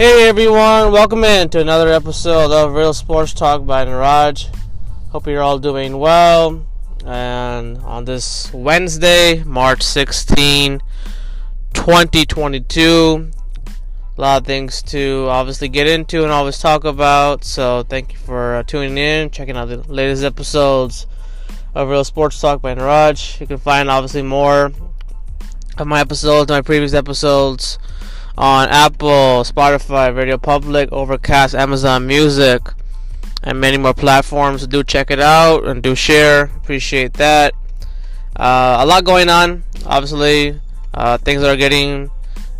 Hey everyone, welcome in to another episode of Real Sports Talk by Niraj. Hope you're all doing well. And on this Wednesday, March 16, 2022, a lot of things to obviously get into and always talk about. So thank you for uh, tuning in, checking out the latest episodes of Real Sports Talk by Niraj. You can find obviously more of my episodes, my previous episodes on Apple, Spotify, Radio Public, Overcast, Amazon Music, and many more platforms. Do check it out and do share. Appreciate that. Uh, a lot going on. Obviously, uh, things are getting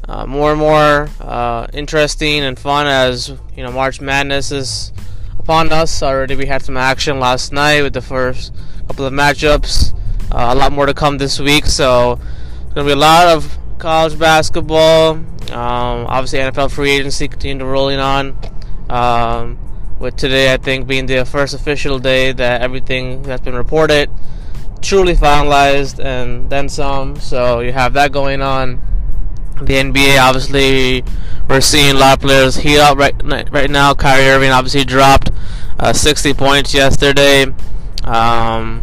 uh, more and more uh, interesting and fun as you know March Madness is upon us. Already, we had some action last night with the first couple of matchups. Uh, a lot more to come this week, so it's gonna be a lot of college basketball. Um, obviously, NFL free agency continued rolling on. Um, with today, I think being the first official day that everything that's been reported truly finalized and then some. So you have that going on. The NBA, obviously, we're seeing a lot of players heat up right right now. Kyrie Irving obviously dropped uh, 60 points yesterday. Um,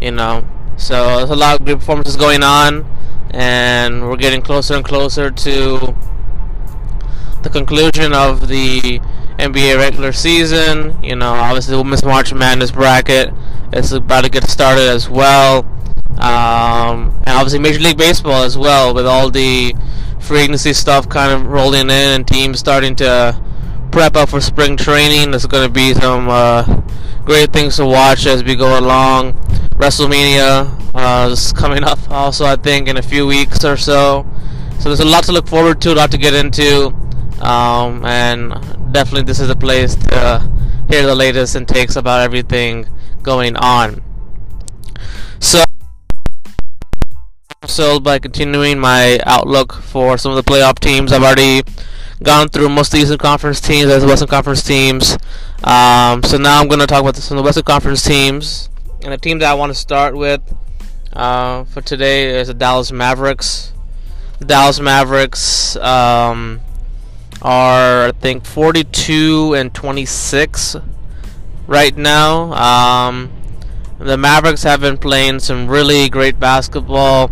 you know, so there's a lot of good performances going on and we're getting closer and closer to the conclusion of the NBA regular season. You know, obviously the Women's March Madness bracket is about to get started as well. Um, and obviously Major League Baseball as well, with all the free agency stuff kind of rolling in and teams starting to prep up for spring training. There's going to be some uh, great things to watch as we go along. WrestleMania uh, is coming up also, I think, in a few weeks or so. So there's a lot to look forward to, a lot to get into, um, and definitely this is a place to hear the latest and takes about everything going on. So, so by continuing my outlook for some of the playoff teams, I've already gone through most of the Eastern Conference teams as Western Conference teams. Um, so now I'm going to talk about some of the Western Conference teams. And the team that I want to start with uh, for today is the Dallas Mavericks. The Dallas Mavericks um, are, I think, 42 and 26 right now. Um, the Mavericks have been playing some really great basketball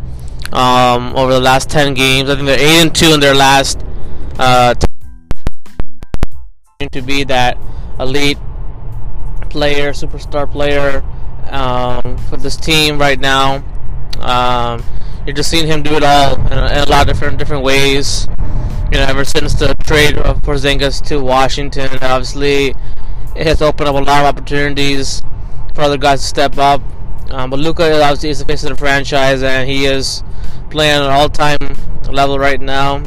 um, over the last 10 games. I think they're 8 and 2 in their last uh, to be that elite player, superstar player um, for this team right now. Um, you're just seeing him do it all in a, in a, lot of different different ways. You know, ever since the trade of Porzingis to Washington, obviously it has opened up a lot of opportunities for other guys to step up. Um, but Luka obviously is the face of the franchise, and he is playing at an all-time level right now,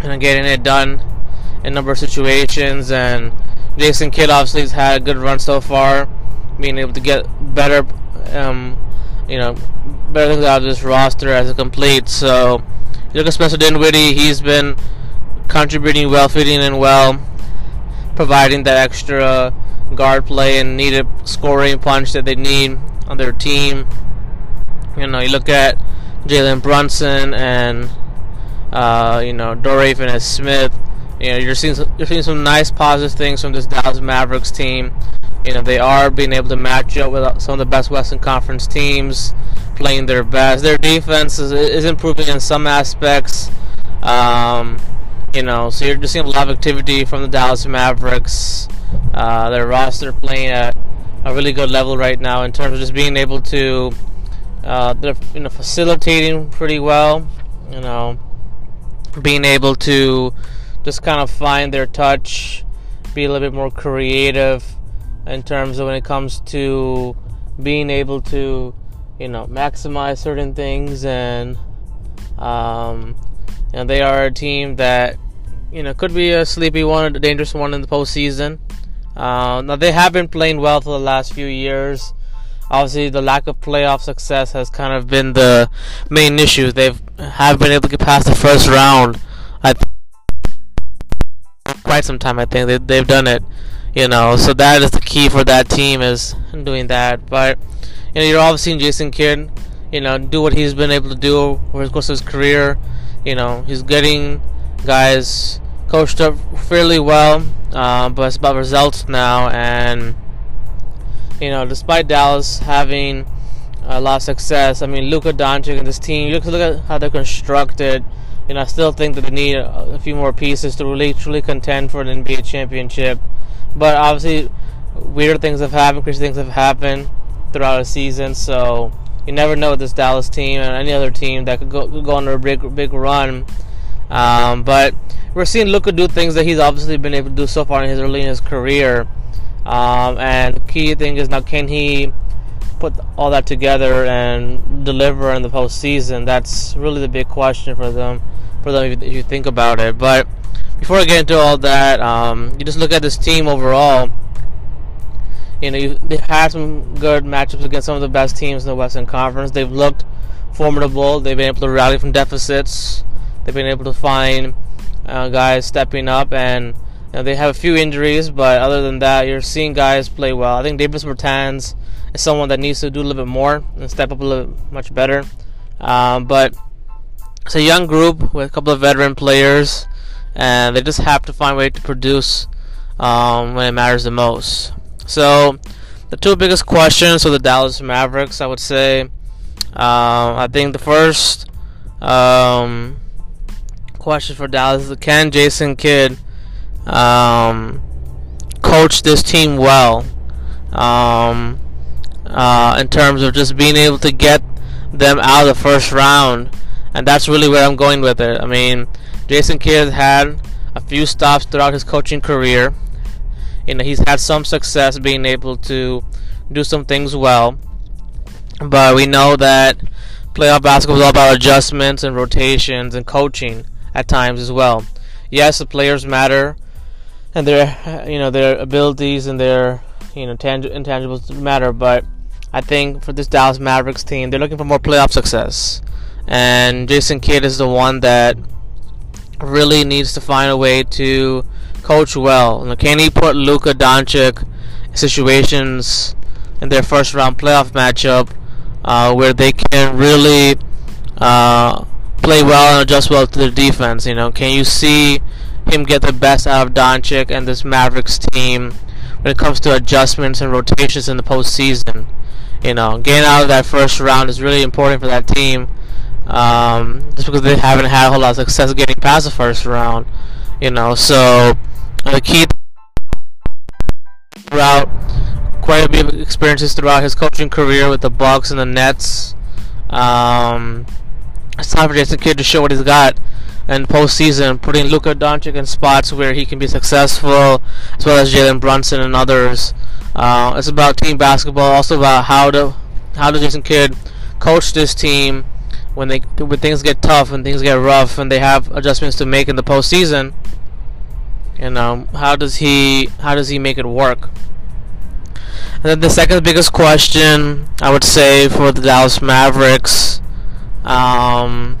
and getting it done in a number of situations. And Jason Kidd obviously has had a good run so far being able to get better, um, you know, better things out of this roster as a complete. So, you look at Spencer Dinwiddie, he's been contributing well, fitting in well, providing that extra guard play and needed scoring punch that they need on their team. You know, you look at Jalen Brunson and uh, you know Dorian Finney-Smith. You know, you're seeing you're seeing some nice positive things from this Dallas Mavericks team. You know, they are being able to match up with some of the best Western Conference teams, playing their best. Their defense is, is improving in some aspects. Um, you know, so you're just seeing a lot of activity from the Dallas Mavericks. Uh, their roster playing at a really good level right now in terms of just being able to, uh, they're you know facilitating pretty well. You know, being able to just kind of find their touch, be a little bit more creative in terms of when it comes to being able to, you know, maximize certain things. And, um, you know, they are a team that, you know, could be a sleepy one, a dangerous one in the postseason. Uh, now, they have been playing well for the last few years. Obviously, the lack of playoff success has kind of been the main issue. They've have been able to get past the first round. I th- quite some time. I think they, they've done it you know, so that is the key for that team is doing that. But you know, you're obviously seeing Jason Kidd, you know, do what he's been able to do over the course of his career. You know, he's getting guys coached up fairly well, uh, but it's about results now. And you know, despite Dallas having a lot of success, I mean, Luka Doncic and this team, you look, at how they're constructed. You know, I still think that they need a few more pieces to really truly contend for an NBA championship. But obviously, weird things have happened, crazy things have happened throughout a season. So you never know with this Dallas team and any other team that could go, could go on a big big run. Um, but we're seeing Luka do things that he's obviously been able to do so far in his early in his career. Um, and the key thing is now can he put all that together and deliver in the postseason? That's really the big question for them. For them, if you think about it. But before I get into all that, um, you just look at this team overall you know, you, they've had some good matchups against some of the best teams in the Western Conference. They've looked formidable. They've been able to rally from deficits. They've been able to find uh, guys stepping up, and you know, they have a few injuries, but other than that, you're seeing guys play well. I think Davis Bertans is someone that needs to do a little bit more and step up a little much better. Um, but it's a young group with a couple of veteran players, and they just have to find a way to produce um, when it matters the most. So, the two biggest questions for the Dallas Mavericks, I would say, uh, I think the first um, question for Dallas is can Jason Kidd um, coach this team well um, uh, in terms of just being able to get them out of the first round? And that's really where I'm going with it. I mean, Jason Kidd had a few stops throughout his coaching career. You know he's had some success being able to do some things well. But we know that playoff basketball is all about adjustments and rotations and coaching at times as well. Yes the players matter and their you know their abilities and their you know tang- intangibles matter. But I think for this Dallas Mavericks team they're looking for more playoff success. And Jason Kidd is the one that really needs to find a way to coach well. Can he put Luka Doncic in situations in their first round playoff matchup uh, where they can really uh, play well and adjust well to the defense? You know, can you see him get the best out of Doncic and this Mavericks team when it comes to adjustments and rotations in the postseason? You know, getting out of that first round is really important for that team. Um, just because they haven't had a whole lot of success getting past the first round, you know. So uh, Keith throughout quite a bit of experiences throughout his coaching career with the Bucks and the Nets. Um, it's time for Jason Kidd to show what he's got in postseason, putting Luka Doncic in spots where he can be successful, as well as Jalen Brunson and others. Uh, it's about team basketball, also about how to how does Jason Kidd coach this team when they when things get tough and things get rough and they have adjustments to make in the postseason. You know, how does he how does he make it work? And then the second biggest question I would say for the Dallas Mavericks um,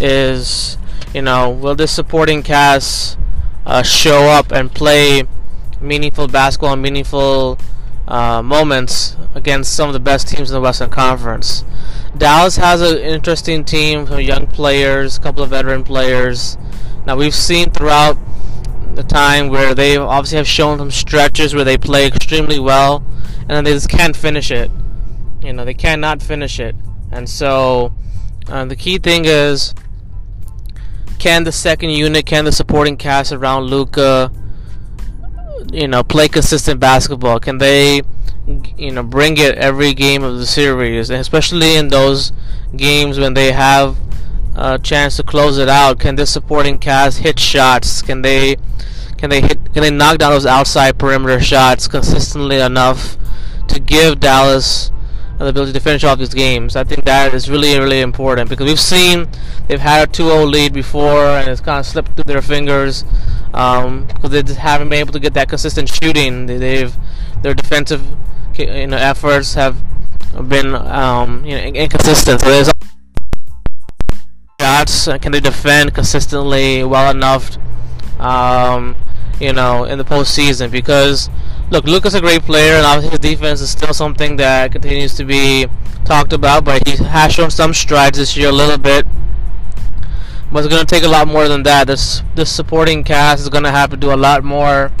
is, you know, will this supporting cast uh, show up and play meaningful basketball and meaningful uh, moments against some of the best teams in the Western Conference? Dallas has an interesting team, some young players, a couple of veteran players. Now we've seen throughout the time where they obviously have shown some stretches where they play extremely well, and then they just can't finish it. You know, they cannot finish it. And so, uh, the key thing is can the second unit, can the supporting cast around Luka, you know, play consistent basketball? Can they, you know, bring it every game of the series, and especially in those games when they have a chance to close it out? Can this supporting cast hit shots? Can they can they hit? Can they knock down those outside perimeter shots consistently enough to give Dallas the ability to finish off these games? I think that is really, really important because we've seen they've had a 2-0 lead before and it's kind of slipped through their fingers because um, they just haven't been able to get that consistent shooting. They've their defensive you know efforts have been um, you know inconsistent. So there's shots. Can they defend consistently well enough? Um, you know, in the postseason because look, Luka's a great player, and obviously his defense is still something that continues to be talked about. But he has shown some strides this year, a little bit but it's going to take a lot more than that. This this supporting cast is going to have to do a lot more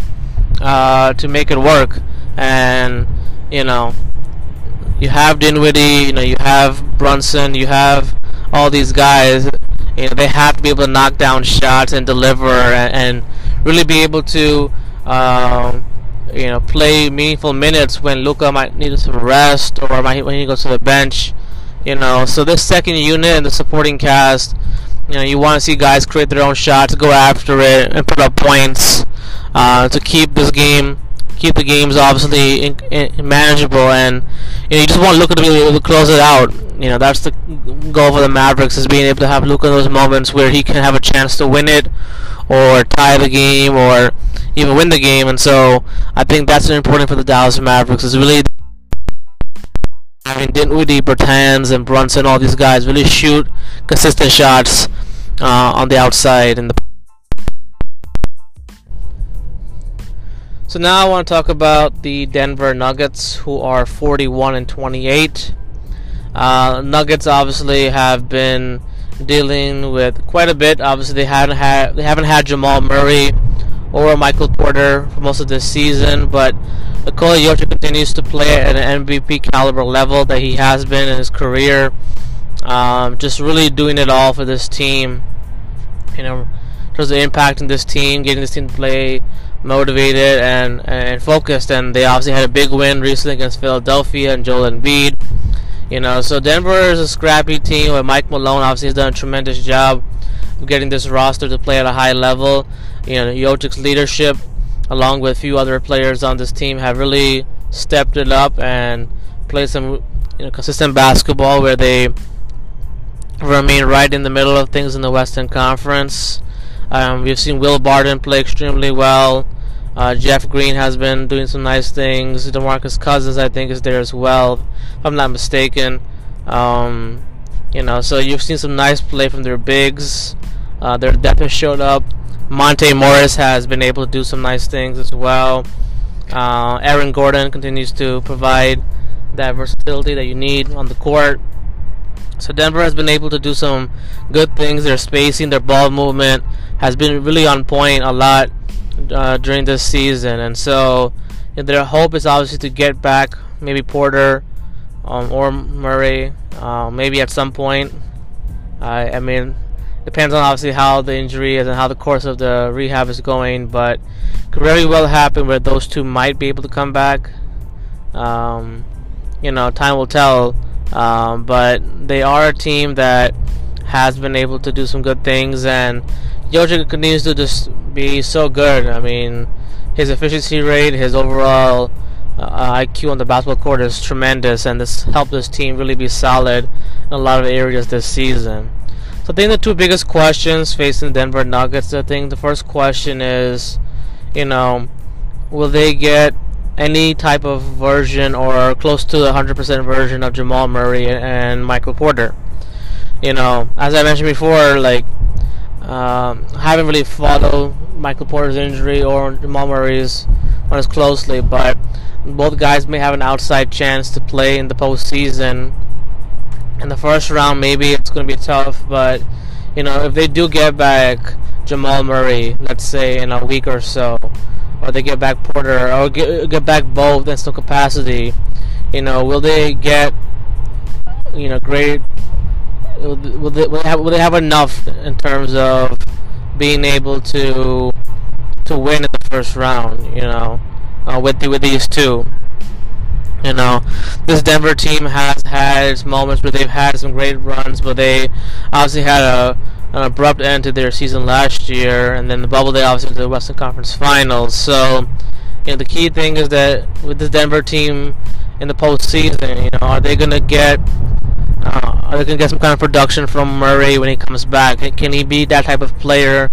uh, to make it work, and you know, you have Dinwiddie, you know, you have Brunson, you have all these guys. You know, they have to be able to knock down shots and deliver, and, and really be able to. Um, you know, play meaningful minutes when Luka might need some rest or might when he goes to the bench. You know, so this second unit and the supporting cast, you know, you want to see guys create their own shots, go after it, and put up points uh, to keep this game, keep the games obviously in, in, manageable, and you know, you just want Luka to be able to close it out. You know, that's the goal for the Mavericks is being able to have Luka in those moments where he can have a chance to win it or tie the game or even win the game. And so I think that's important for the Dallas Mavericks is really having Dinwiddie, Bertans, and Brunson, all these guys really shoot consistent shots uh, on the outside. And the so now I want to talk about the Denver Nuggets, who are 41 and 28. Uh, Nuggets obviously have been dealing with quite a bit. Obviously, they haven't had they haven't had Jamal Murray or Michael Porter for most of this season, but Nikola Jokic continues to play at an MVP caliber level that he has been in his career. Um, just really doing it all for this team. You know, in terms of impacting this team, getting this team to play motivated and and focused. And they obviously had a big win recently against Philadelphia and Joel Embiid. You know, so Denver is a scrappy team where Mike Malone obviously has done a tremendous job of getting this roster to play at a high level. You know, Jokic's leadership, along with a few other players on this team, have really stepped it up and played some you know, consistent basketball where they remain right in the middle of things in the Western Conference. Um, we've seen Will Barton play extremely well. Uh, Jeff Green has been doing some nice things. DeMarcus Cousins, I think, is there as well, if I'm not mistaken. Um, you know, so you've seen some nice play from their bigs. Uh, their depth has showed up. Monte Morris has been able to do some nice things as well. Uh, Aaron Gordon continues to provide that versatility that you need on the court. So Denver has been able to do some good things. Their spacing, their ball movement has been really on point a lot uh, during this season, and so their hope is obviously to get back maybe Porter um, or Murray, uh, maybe at some point. I mean, depends on obviously how the injury is and how the course of the rehab is going, but could very well happen where those two might be able to come back. Um, you know, time will tell. Um, but they are a team that has been able to do some good things, and Jokic continues to just be so good. I mean, his efficiency rate, his overall uh, IQ on the basketball court is tremendous, and this helped this team really be solid in a lot of areas this season. So I think the two biggest questions facing Denver Nuggets, I think the first question is, you know, will they get any type of version or close to the 100% version of Jamal Murray and Michael Porter? You know, as I mentioned before, like um, I haven't really followed Michael Porter's injury or Jamal Murray's one as closely, but both guys may have an outside chance to play in the postseason. In the first round, maybe it's going to be tough, but you know, if they do get back Jamal Murray, let's say in a week or so, or they get back Porter, or get, get back both in some capacity, you know, will they get, you know, great will they, will they, have, will they have enough in terms of being able to to win in the first round? You know, uh, with the, with these two. You know, this Denver team has had moments where they've had some great runs, but they obviously had a an abrupt end to their season last year, and then the bubble they obviously went to the Western Conference Finals. So, you know, the key thing is that with this Denver team in the postseason, you know, are they going to get uh, are they to get some kind of production from Murray when he comes back? Can he be that type of player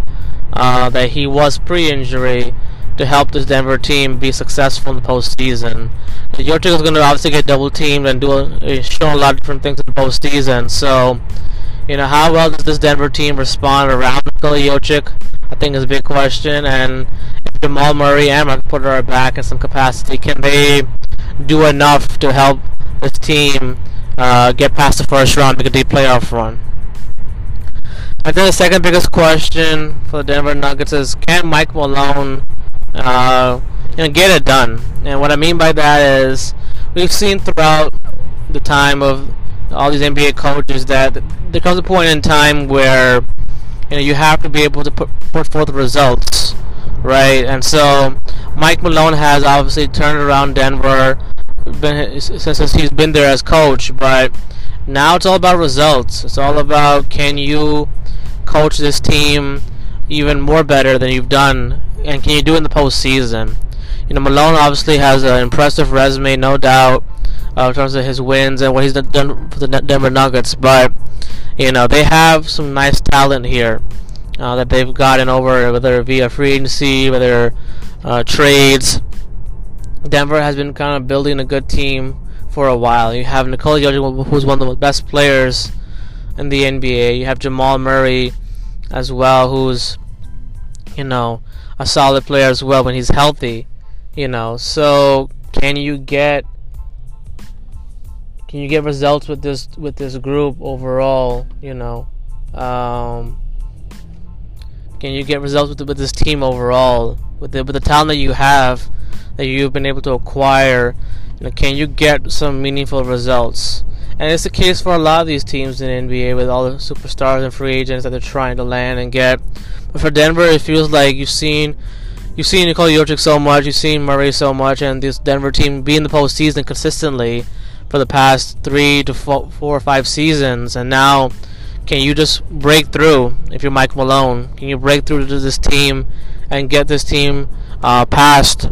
uh, that he was pre-injury to help this Denver team be successful in the postseason? Jokic is going to obviously get double teamed and do a, show a lot of different things in the postseason. So, you know, how well does this Denver team respond around Nikola Jokic? I think is a big question. And if Jamal Murray and Mark Porter are back in some capacity, can they do enough to help this team uh, get past the first round, make a deep playoff run. I think the second biggest question for the Denver Nuggets is can Mike Malone uh, you know, get it done? And what I mean by that is we've seen throughout the time of all these NBA coaches that there comes a point in time where you know you have to be able to put, put forth results, right? And so Mike Malone has obviously turned around Denver been, since he's been there as coach, but now it's all about results. It's all about can you coach this team even more better than you've done, and can you do it in the postseason? You know, Malone obviously has an impressive resume, no doubt, uh, in terms of his wins and what he's done for the Denver Nuggets. But you know, they have some nice talent here uh, that they've gotten over, whether via free agency, whether uh, trades. Denver has been kind of building a good team for a while. You have Nikola Jokic, who's one of the best players in the NBA. You have Jamal Murray as well, who's you know a solid player as well when he's healthy. You know, so can you get can you get results with this with this group overall? You know, um, can you get results with with this team overall with the with the talent that you have that you've been able to acquire? You know, can you get some meaningful results? And it's the case for a lot of these teams in the NBA with all the superstars and free agents that they're trying to land and get. But for Denver, it feels like you've seen you've seen Nikola Jokic so much, you've seen Murray so much, and this Denver team be in the postseason consistently for the past three to four, four or five seasons, and now can you just break through if you're Mike Malone? Can you break through to this team and get this team uh, past,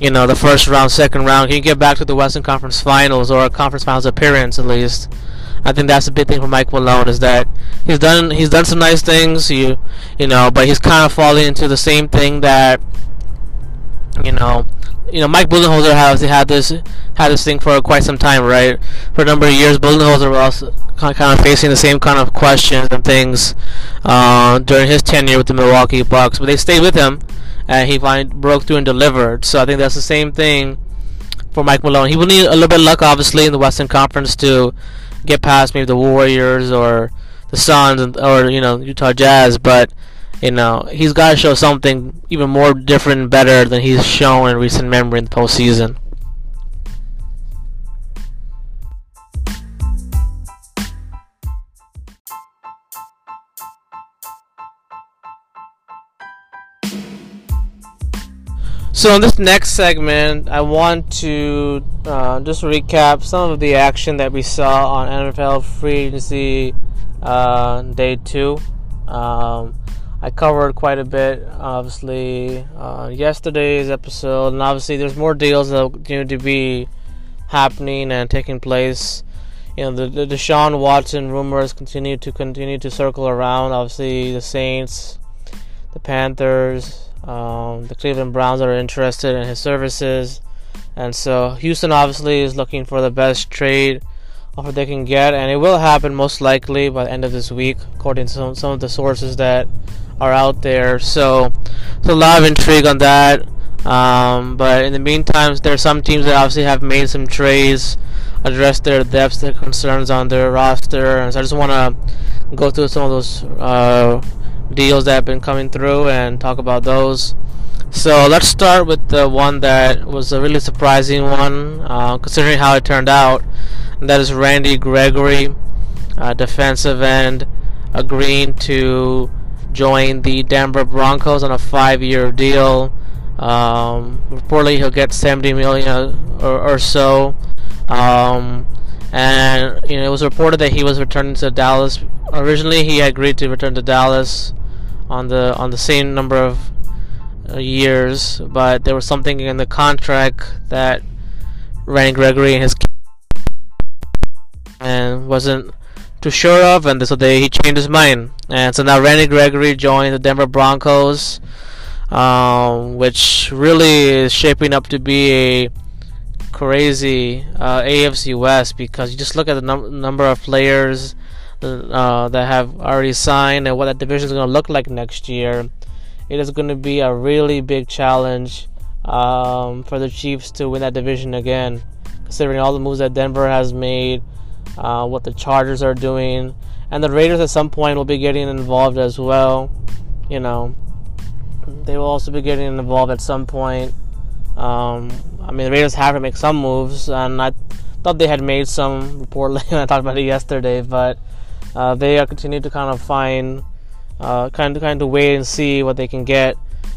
you know, the first round, second round? Can you get back to the Western Conference Finals or a Conference Finals appearance at least? I think that's a big thing for Mike Malone is that he's done he's done some nice things, you you know, but he's kind of falling into the same thing that you know you know, Mike Budenholzer has had this had this thing for quite some time, right? For a number of years, Budenholzer was kind of facing the same kind of questions and things uh, during his tenure with the Milwaukee Bucks, but they stayed with him, and he finally broke through and delivered. So I think that's the same thing for Mike Malone. He will need a little bit of luck, obviously, in the Western Conference to get past maybe the Warriors or the Suns or you know Utah Jazz, but you know, he's got to show something even more different and better than he's shown in recent memory in the postseason. So in this next segment, I want to uh, just recap some of the action that we saw on NFL free agency uh, day two. Um, I covered quite a bit, obviously, uh, yesterday's episode, and obviously there's more deals that continue to be happening and taking place. You know, the, the Deshaun Watson rumors continue to continue to circle around. Obviously, the Saints, the Panthers, um, the Cleveland Browns are interested in his services, and so Houston obviously is looking for the best trade offer they can get, and it will happen most likely by the end of this week, according to some, some of the sources that are out there. So there's a lot of intrigue on that. Um, but in the meantime, there are some teams that obviously have made some trades, addressed their depths, their concerns on their roster, and so I just want to go through some of those uh, deals that have been coming through and talk about those. So let's start with the one that was a really surprising one, uh, considering how it turned out. And that is Randy Gregory, uh, defensive end, agreeing to join the Denver Broncos on a five-year deal. Um, reportedly, he'll get 70 million or, or so. Um, and you know, it was reported that he was returning to Dallas. Originally, he agreed to return to Dallas on the on the same number of uh, years, but there was something in the contract that Randy Gregory and his and wasn't too sure of, and so they, he changed his mind. And so now Randy Gregory joined the Denver Broncos, um, which really is shaping up to be a crazy uh, AFC West because you just look at the num- number of players uh, that have already signed and what that division is going to look like next year. It is going to be a really big challenge um, for the Chiefs to win that division again, considering all the moves that Denver has made uh, what the Chargers are doing, and the Raiders at some point will be getting involved as well. You know, they will also be getting involved at some point. Um, I mean, the Raiders have to make some moves, and I thought they had made some reportedly. I talked about it yesterday, but uh, they are continuing to kind of find, uh, kind of kind of wait and see what they can get.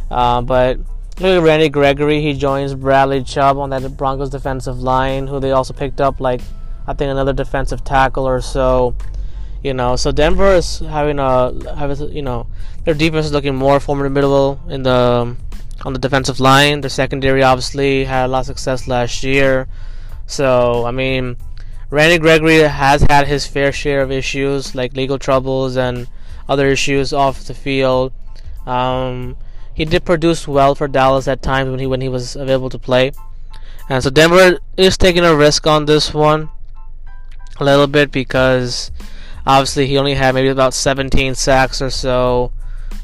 Uh, but look at Randy Gregory. He joins Bradley Chubb on that Broncos defensive line, who they also picked up like I think another defensive tackle or so. You know, so Denver is having a having you know their defense is looking more formidable in the on the defensive line. Their secondary obviously had a lot of success last year. So I mean, Randy Gregory has had his fair share of issues like legal troubles and other issues off the field. Um, he did produce well for Dallas at times when he when he was available to play. And so Denver is taking a risk on this one a little bit because Obviously, he only had maybe about 17 sacks or so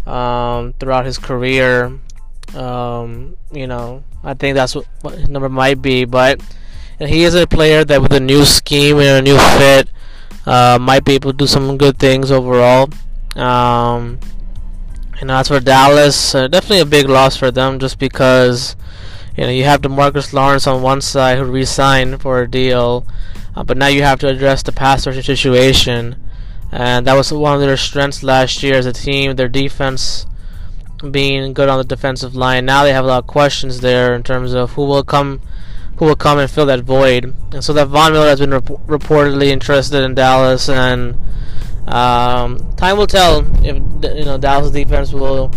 um, throughout his career. Um, you know, I think that's what, what, his number might be. But he is a player that, with a new scheme and a new fit, uh, might be able to do some good things overall. Um, and as for Dallas, uh, definitely a big loss for them, just because you know you have DeMarcus Lawrence on one side who re-signed for a deal, uh, but now you have to address the pass rush situation and that was one of their strengths last year as a team. Their defense being good on the defensive line. Now they have a lot of questions there in terms of who will come, who will come and fill that void. And so that Von Miller has been rep- reportedly interested in Dallas, and um, time will tell if you know Dallas defense will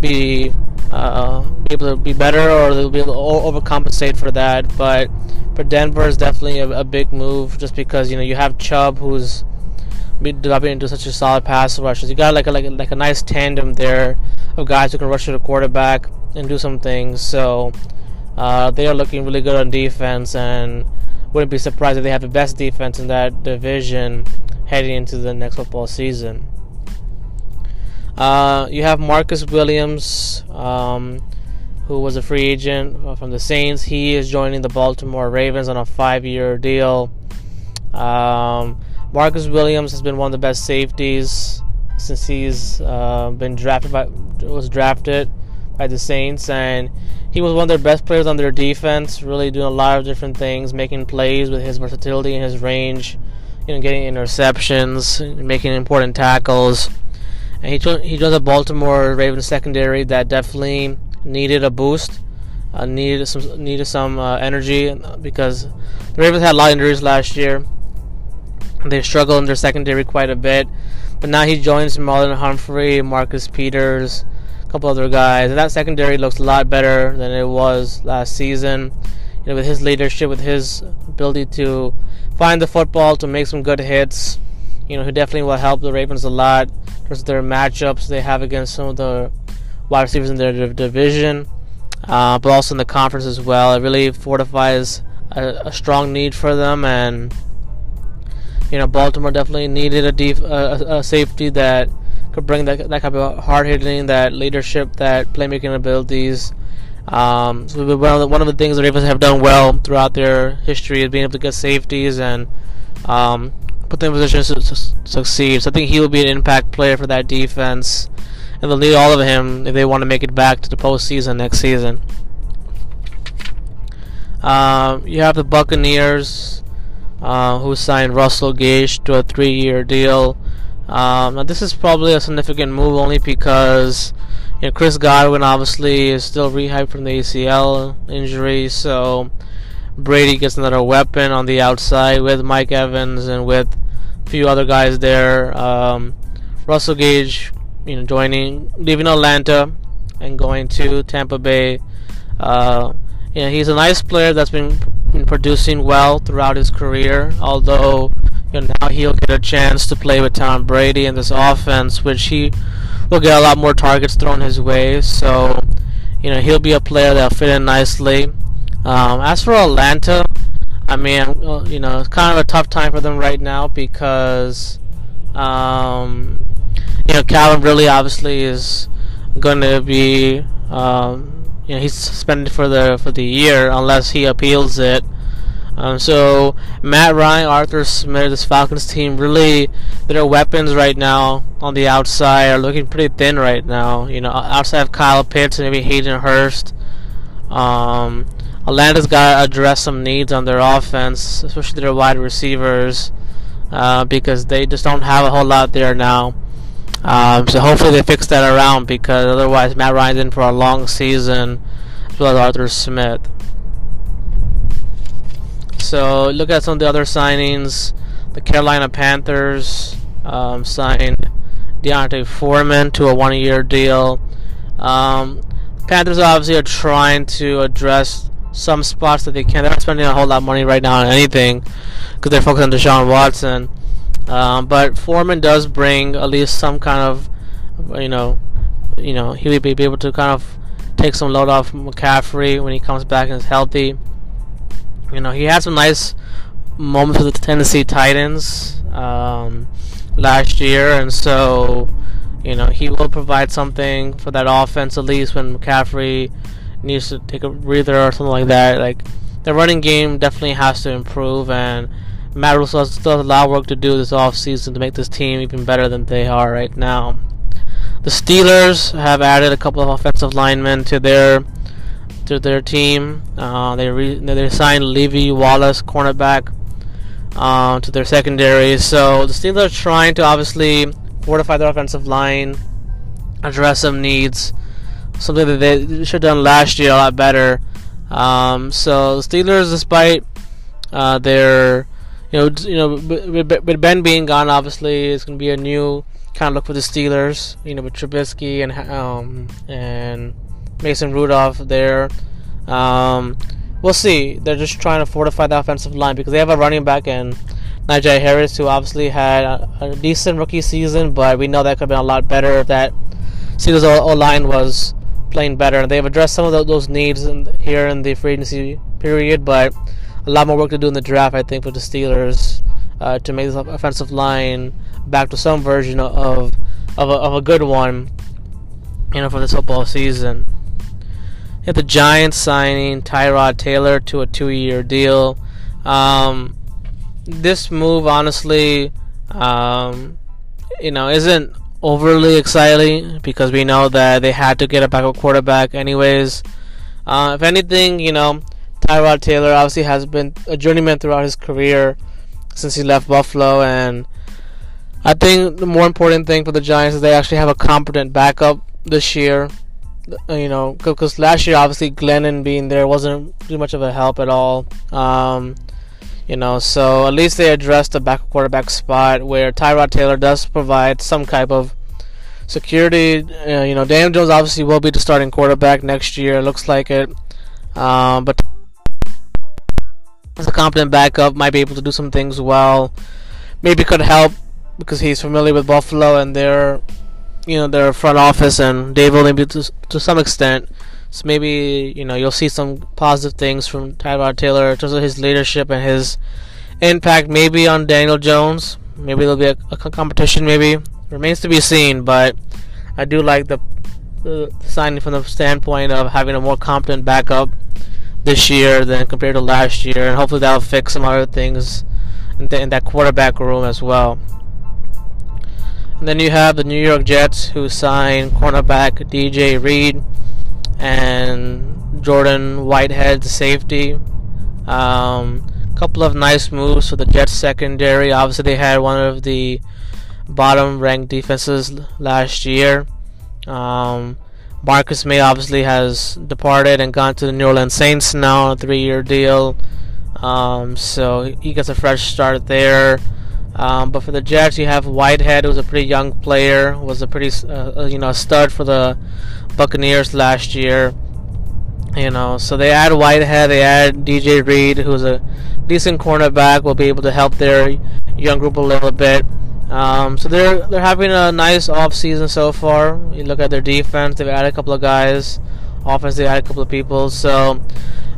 be uh, be able to be better or they'll be able to overcompensate for that. But for Denver is definitely a, a big move just because you know you have Chubb who's developing into such a solid pass rushers. You got like a, like a, like a nice tandem there of guys who can rush to the quarterback and do some things. So uh, they are looking really good on defense, and wouldn't be surprised if they have the best defense in that division heading into the next football season. Uh, you have Marcus Williams, um, who was a free agent from the Saints. He is joining the Baltimore Ravens on a five-year deal. Um, Marcus Williams has been one of the best safeties since he's uh, been drafted by was drafted by the Saints, and he was one of their best players on their defense. Really doing a lot of different things, making plays with his versatility and his range. You know, getting interceptions, making important tackles. And he he joined the Baltimore Ravens secondary that definitely needed a boost, uh, needed some needed some uh, energy because the Ravens had a lot of injuries last year. They struggled in their secondary quite a bit. But now he joins Marlon Humphrey, Marcus Peters, a couple other guys. And that secondary looks a lot better than it was last season. You know, with his leadership, with his ability to find the football, to make some good hits, you know, he definitely will help the Ravens a lot versus their matchups they have against some of the wide receivers in their division, uh, but also in the conference as well. It really fortifies a, a strong need for them and you know, Baltimore definitely needed a, def- a, a safety that could bring that, that type of hard hitting, that leadership, that playmaking abilities. Um, so one of, the, one of the things the Ravens have done well throughout their history is being able to get safeties and um, put them in positions to, to, succeed. So I think he will be an impact player for that defense, and they'll need all of him if they want to make it back to the postseason next season. Um, you have the Buccaneers uh, who signed Russell Gage to a three-year deal. Um, now this is probably a significant move only because you know, Chris Godwin obviously is still rehyped from the ACL injury, so Brady gets another weapon on the outside with Mike Evans and with a few other guys there. Um, Russell Gage, you know, joining, leaving Atlanta and going to Tampa Bay. Uh, you know, he's a nice player that's been been producing well throughout his career, although you know, now he'll get a chance to play with Tom Brady in this offense, which he will get a lot more targets thrown his way. So, you know, he'll be a player that'll fit in nicely. Um, as for Atlanta, I mean, you know, it's kind of a tough time for them right now because, um, you know, Calvin Ridley obviously is going to be um, you know he's suspended for the for the year unless he appeals it. Um, so Matt Ryan, Arthur Smith, this Falcons team really their weapons right now on the outside are looking pretty thin right now. You know, outside of Kyle Pitts and maybe Hayden Hurst. Um, Atlanta's got to address some needs on their offense, especially their wide receivers, uh, because they just don't have a whole lot there now. Um, so hopefully they fix that around because otherwise Matt Ryan's in for a long season as well as Arthur Smith. So look at some of the other signings. The Carolina Panthers um, signed D'Onta Foreman to a one-year deal. Um, Panthers obviously are trying to address some spots that they can. They're not spending a whole lot of money right now on anything because they're focused on Deshaun Watson. Um, but Foreman does bring at least some kind of, you know, you know, he would be able to kind of take some load off McCaffrey when he comes back and is healthy. You know, he had some nice moments with the Tennessee Titans um, last year, and so you know he will provide something for that offense at least when McCaffrey needs to take a breather or something like that. Like the running game definitely has to improve, and Matt Rhule still has a lot of work to do this offseason to make this team even better than they are right now. The Steelers have added a couple of offensive linemen to their to their team. Uh, they re- they signed Levi Wallace, cornerback, uh, to their secondary. So the Steelers are trying to obviously fortify their offensive line, address some needs something that they should have done last year a lot better. Um, so the Steelers, despite uh, their, you know, you know, with Ben being gone, obviously it's going to be a new kind of look for the Steelers. You know, with Trubisky and um, and Mason Rudolph there. Um, we'll see. They're just trying to fortify the offensive line because they have a running back in Najee Harris, who obviously had a, a decent rookie season, but we know that could have been a lot better if that Steelers O line was playing better. They've addressed some of those needs in, here in the free agency period, but a lot more work to do in the draft, I think, for the Steelers uh, to make this offensive line back to some version of of a, of a good one, you know, for this football season. You the Giants signing Tyrod Taylor to a two-year deal. Um, this move, honestly, um, you know, isn't overly exciting because we know that they had to get a backup quarterback anyways. Uh, if anything, you know, Tyrod Taylor obviously has been a journeyman throughout his career since he left Buffalo, and I think the more important thing for the Giants is they actually have a competent backup this year. Uh, you know, because last year obviously Glennon being there wasn't too much of a help at all. Um, you know, so at least they addressed the backup quarterback spot where Tyrod Taylor does provide some type of security. Uh, you know, Daniel Jones obviously will be the starting quarterback next year. Looks like it, um, but as a competent backup, might be able to do some things well. Maybe could help because he's familiar with Buffalo and their, you know, their front office and Daboll maybe to, to some extent. So maybe you know you'll see some positive things from Tyrod Taylor in terms of his leadership and his impact. Maybe on Daniel Jones. Maybe there'll be a, a competition. Maybe remains to be seen. But I do like the, the signing from the standpoint of having a more competent backup this year than compared to last year, and hopefully that'll fix some other things in, in that quarterback room as well. Then you have the New York Jets who signed cornerback DJ Reed and Jordan Whitehead, safety. Um, couple of nice moves for the Jets secondary. Obviously, they had one of the bottom-ranked defenses last year. Um, Marcus Maye obviously has departed and gone to the New Orleans Saints now, a three-year deal. Um, so he gets a fresh start there. Um, but for the Jets, you have Whitehead, who's a pretty young player, was a pretty uh, you know stud for the Buccaneers last year. You know, so they add Whitehead, they add DJ Reed, who's a decent cornerback, will be able to help their young group a little bit. Um, so they're they're having a nice off season so far. You look at their defense; they've added a couple of guys. Offense, they added a couple of people. So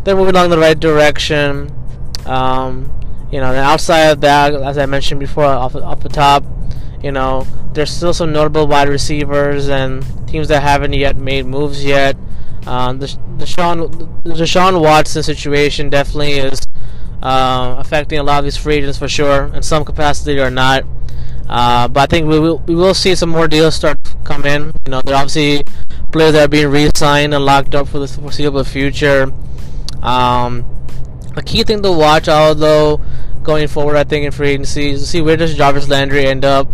they're moving along the right direction. Um, you know, outside of that, as I mentioned before, off off the top, you know, there's still some notable wide receivers and teams that haven't yet made moves yet. Um, the Deshaun, Watson situation definitely is uh, affecting a lot of these free agents for sure, in some capacity or not. Uh, but I think we will we will see some more deals start to come in. You know, there are obviously players that are being re-signed and locked up for the foreseeable future. Um, a key thing to watch out though going forward, I think in free agency is to see where does Jarvis Landry end up.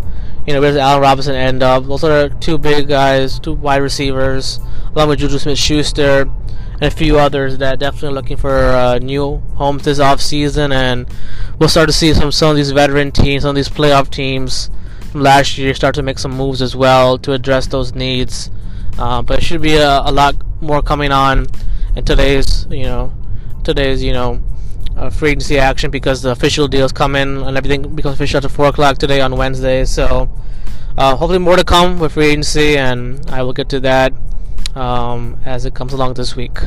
You know, where does Allen Robinson end up? Those are two big guys, two wide receivers, along with Juju Smith-Schuster and a few others that definitely looking for uh, new homes this off season, and we'll start to see some some of these veteran teams, some of these playoff teams from last year start to make some moves as well to address those needs. Uh, but it should be a, a, lot more coming on in today's you know today's you know uh, free agency action because the official deals come in and everything becomes official at 4 o'clock today on Wednesday. So uh, hopefully more to come with free agency, and I will get to that um, as it comes along this week.